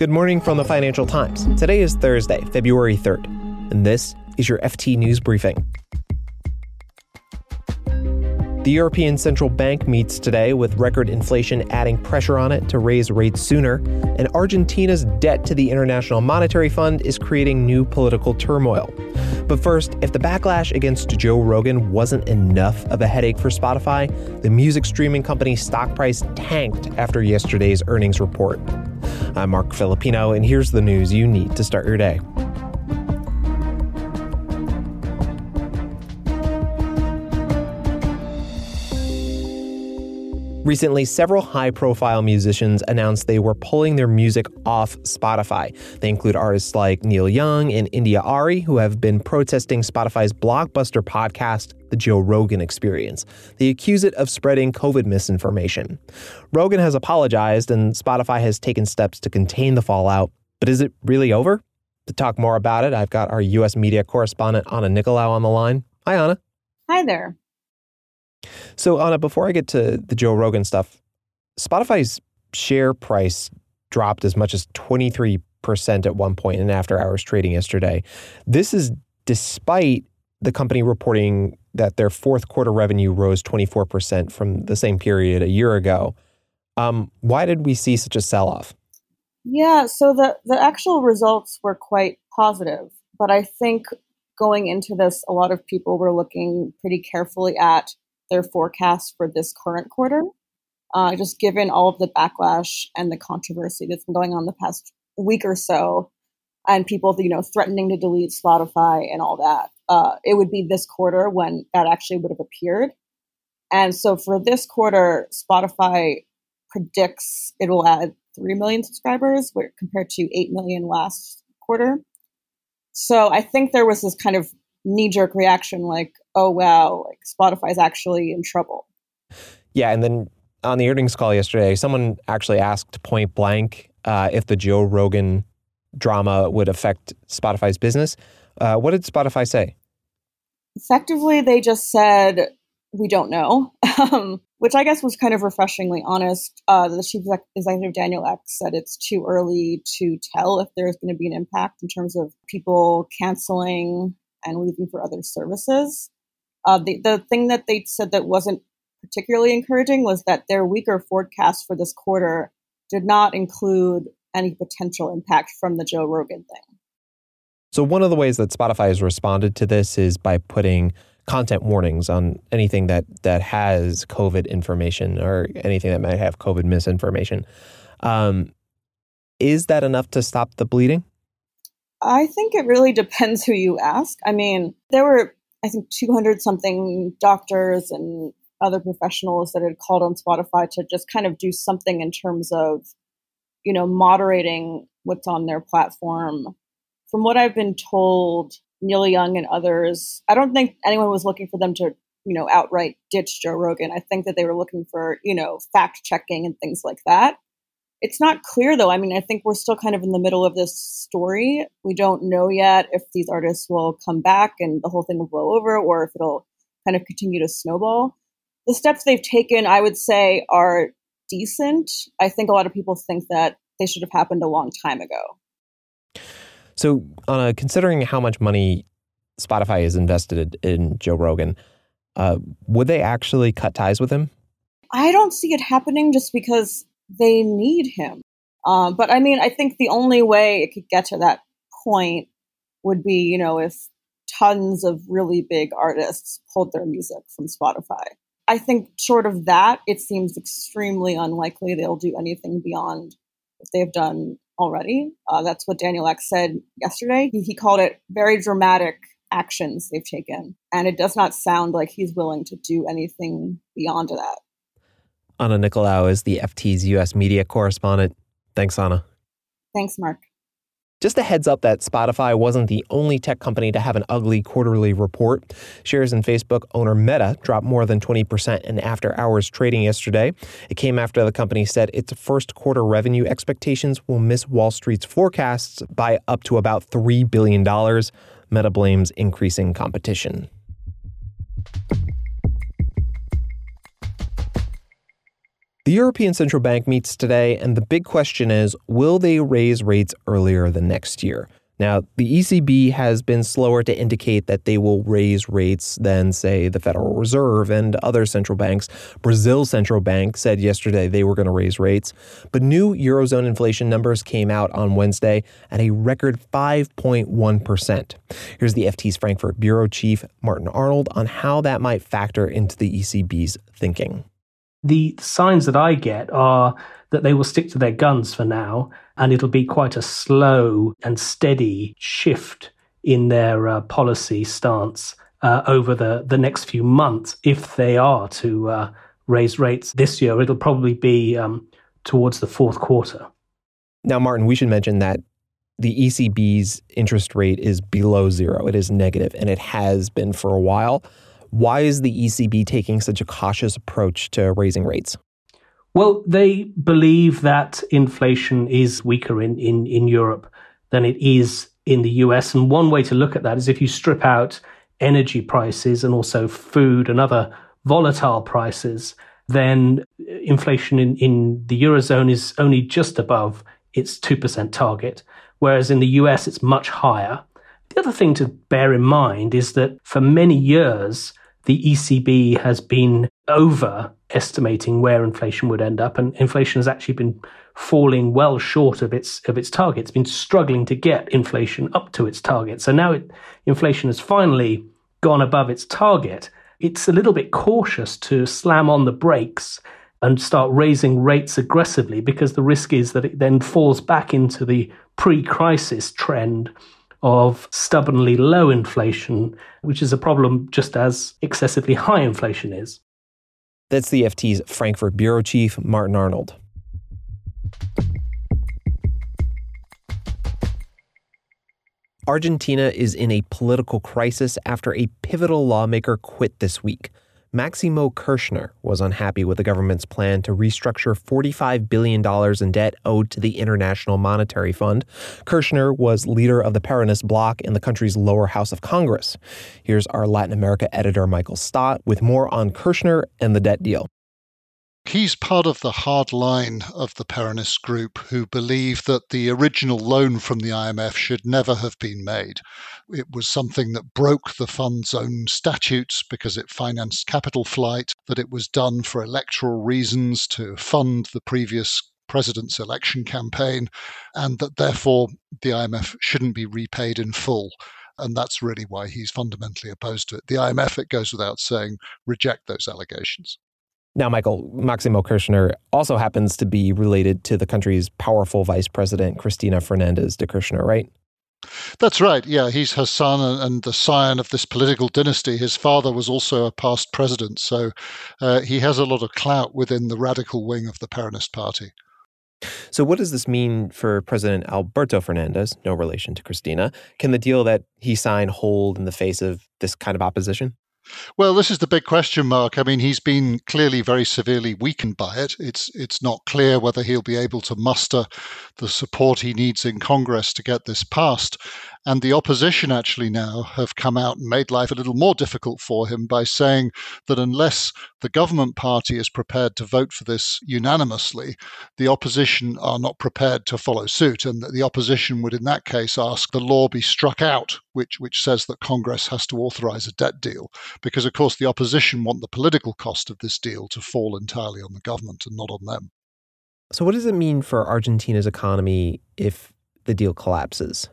Good morning from the Financial Times. Today is Thursday, February 3rd, and this is your FT News Briefing. The European Central Bank meets today with record inflation adding pressure on it to raise rates sooner, and Argentina's debt to the International Monetary Fund is creating new political turmoil. But first, if the backlash against Joe Rogan wasn't enough of a headache for Spotify, the music streaming company's stock price tanked after yesterday's earnings report. I'm Marc Filippino, and here's the news you need to start your day. Recently, several high profile musicians announced they were pulling their music off Spotify. They include artists like Neil Young and India Arie, who have been protesting Spotify's blockbuster podcast, The Joe Rogan Experience. They accuse it of spreading COVID misinformation. Rogan has apologized, and Spotify has taken steps to contain the fallout. But is it really over? To talk more about it, I've got our U.S. media correspondent, Anna Nicolaou, on the line. Hi, Anna. Hi there. So, Anna, before I get to the Joe Rogan stuff, Spotify's share price dropped as much as 23% at one point in after hours trading yesterday. This is despite the company reporting that their fourth quarter revenue rose 24% from the same period a year ago. Um, why did we see such a sell off? Yeah, so the, the actual results were quite positive, but I think going into this, a lot of people were looking pretty carefully at their forecast for this current quarter, uh, just given all of the backlash and the controversy that's been going on the past week or so, and people, you know, threatening to delete Spotify and all that. Uh, it would be this quarter when that actually would have appeared. And so for this quarter, Spotify predicts it will add 3 million subscribers compared to 8 million last quarter. So I think there was this kind of knee jerk reaction like, oh, wow, like Spotify's actually in trouble. Yeah. And then on the earnings call yesterday, someone actually asked point blank uh, if the Joe Rogan drama would affect Spotify's business. Uh, what did Spotify say? Effectively, they just said, we don't know, um, which I guess was kind of refreshingly honest. Uh, the chief executive, Daniel Ek, said it's too early to tell if there's going to be an impact in terms of people canceling and leaving for other services. Uh, the, the thing that they said that wasn't particularly encouraging was that their weaker forecast for this quarter did not include any potential impact from the Joe Rogan thing. So, one of the ways that Spotify has responded to this is by putting content warnings on anything that, that has COVID information or anything that might have COVID misinformation. Um, is that enough to stop the bleeding? I think it really depends who you ask. I mean, there were, I think, 200 something doctors and other professionals that had called on Spotify to just kind of do something in terms of, you know, moderating what's on their platform. From what I've been told, Neil Young and others, I don't think anyone was looking for them to, you know, outright ditch Joe Rogan. I think that they were looking for, you know, fact checking and things like that. It's not clear though. I mean, I think we're still kind of in the middle of this story. We don't know yet if these artists will come back and the whole thing will blow over or if it'll kind of continue to snowball. The steps they've taken, I would say, are decent. I think a lot of people think that they should have happened a long time ago. So, uh, considering how much money Spotify has invested in Joe Rogan, uh, would they actually cut ties with him? I don't see it happening just because they need him. Um, but I mean, I think the only way it could get to that point would be, you know, if tons of really big artists pulled their music from Spotify. I think, short of that, it seems extremely unlikely they'll do anything beyond what they've done already. Uh, that's what Daniel Ek said yesterday. He, he called it very dramatic actions they've taken. And it does not sound like he's willing to do anything beyond that. Anna Nicolaou is the FT's U.S. media correspondent. Thanks, Anna. Thanks, Marc. Just a heads up that Spotify wasn't the only tech company to have an ugly quarterly report. Shares in Facebook owner Meta dropped more than 20% in after hours trading yesterday. It came after the company said its first quarter revenue expectations will miss Wall Street's forecasts by up to about $3 billion. Meta blames increasing competition. The European Central Bank meets today, and the big question is will they raise rates earlier than next year? Now, the ECB has been slower to indicate that they will raise rates than, say, the Federal Reserve and other central banks. Brazil's central bank said yesterday they were going to raise rates. But new Eurozone inflation numbers came out on Wednesday at a record 5.1%. Here's the FT's Frankfurt Bureau Chief, Martin Arnold, on how that might factor into the ECB's thinking. The signs that I get are that they will stick to their guns for now, and it'll be quite a slow and steady shift in their uh, policy stance uh, over the, the next few months. If they are to uh, raise rates this year, it'll probably be um, towards the fourth quarter. Now, Martin, we should mention that the ECB's interest rate is below zero. It is negative, and it has been for a while. Why is the ECB taking such a cautious approach to raising rates? Well, they believe that inflation is weaker in, in, in Europe than it is in the US. And one way to look at that is if you strip out energy prices and also food and other volatile prices, then inflation in, in the Eurozone is only just above its 2% target, whereas in the US it's much higher. The other thing to bear in mind is that for many years, the ECB has been overestimating where inflation would end up, and inflation has actually been falling well short of its of its target. It's been struggling to get inflation up to its target. So now it, inflation has finally gone above its target. It's a little bit cautious to slam on the brakes and start raising rates aggressively because the risk is that it then falls back into the pre-crisis trend of stubbornly low inflation, which is a problem just as excessively high inflation is. That's the FT's Frankfurt Bureau Chief, Martin Arnold. Argentina is in a political crisis after a pivotal lawmaker quit this week. Maximo Kirchner was unhappy with the government's plan to restructure $45 billion in debt owed to the International Monetary Fund. Kirchner was leader of the Peronist bloc in the country's lower house of Congress. Here's our Latin America editor, Michael Stott, with more on Kirchner and the debt deal. He's part of the hard line of the Peronist group who believe that the original loan from the IMF should never have been made. It was something that broke the fund's own statutes because it financed capital flight, that it was done for electoral reasons to fund the previous president's election campaign, and that therefore the IMF shouldn't be repaid in full. And that's really why he's fundamentally opposed to it. The IMF, it goes without saying, reject those allegations. Now, Michael, Maximo Kirchner also happens to be related to the country's powerful vice president, Cristina Fernandez de Kirchner, right? That's right. Yeah, he's her son and the scion of this political dynasty. His father was also a past president, so uh, he has a lot of clout within the radical wing of the Peronist party. So, what does this mean for President Alberto Fernandez, no relation to Cristina? Can the deal that he signed hold in the face of this kind of opposition? Well, this is the big question mark. I mean, he's been clearly very severely weakened by it. It's it's not clear whether he'll be able to muster the support he needs in Congress to get this passed. And the opposition actually now have come out and made life a little more difficult for him by saying that unless the government party is prepared to vote for this unanimously, the opposition are not prepared to follow suit. And that the opposition would, in that case, ask the law be struck out, which, which says that Congress has to authorize a debt deal. Because, of course, the opposition want the political cost of this deal to fall entirely on the government and not on them. So, what does it mean for Argentina's economy if the deal collapses?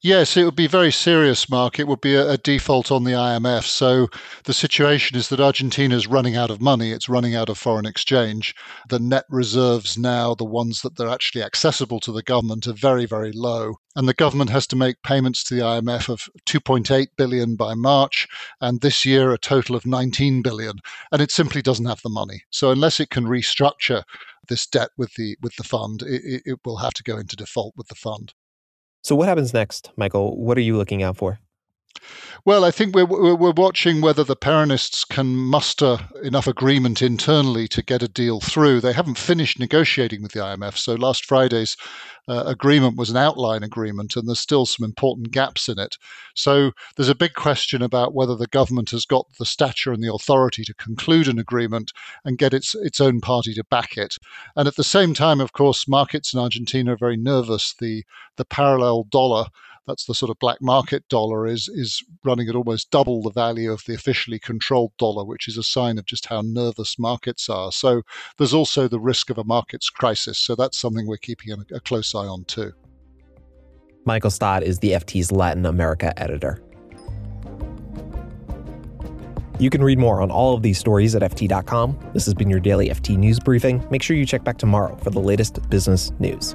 Yes, it would be very serious, Marc. It would be a, a, default on the IMF. So the situation is that Argentina is running out of money. It's running out of foreign exchange. The net reserves now, the ones that are actually accessible to the government, are very, very low. And the government has to make payments to the IMF of 2.8 billion by March, and this year a total of 19 billion. And it simply doesn't have the money. So unless it can restructure this debt with the with the fund, it, it will have to go into default with the fund. So, what happens next, Michael? What are you looking out for? Well, I think we're, we're watching whether the Peronists can muster enough agreement internally to get a deal through. They haven't finished negotiating with the IMF, so last Friday's uh, agreement was an outline agreement, and there's still some important gaps in it. So there's a big question about whether the government has got the stature and the authority to conclude an agreement and get its its own party to back it. And at the same time, of course, markets in Argentina are very nervous. The the parallel dollar that's the sort of black market dollar is is running at almost double the value of the officially controlled dollar, which is a sign of just how nervous markets are. So there's also the risk of a markets crisis. So that's something we're keeping a, a close eye on too. Michael Stott is the FT's Latin America editor. You can read more on all of these stories at FT.com. This has been your daily FT News Briefing. Make sure you check back tomorrow for the latest business news.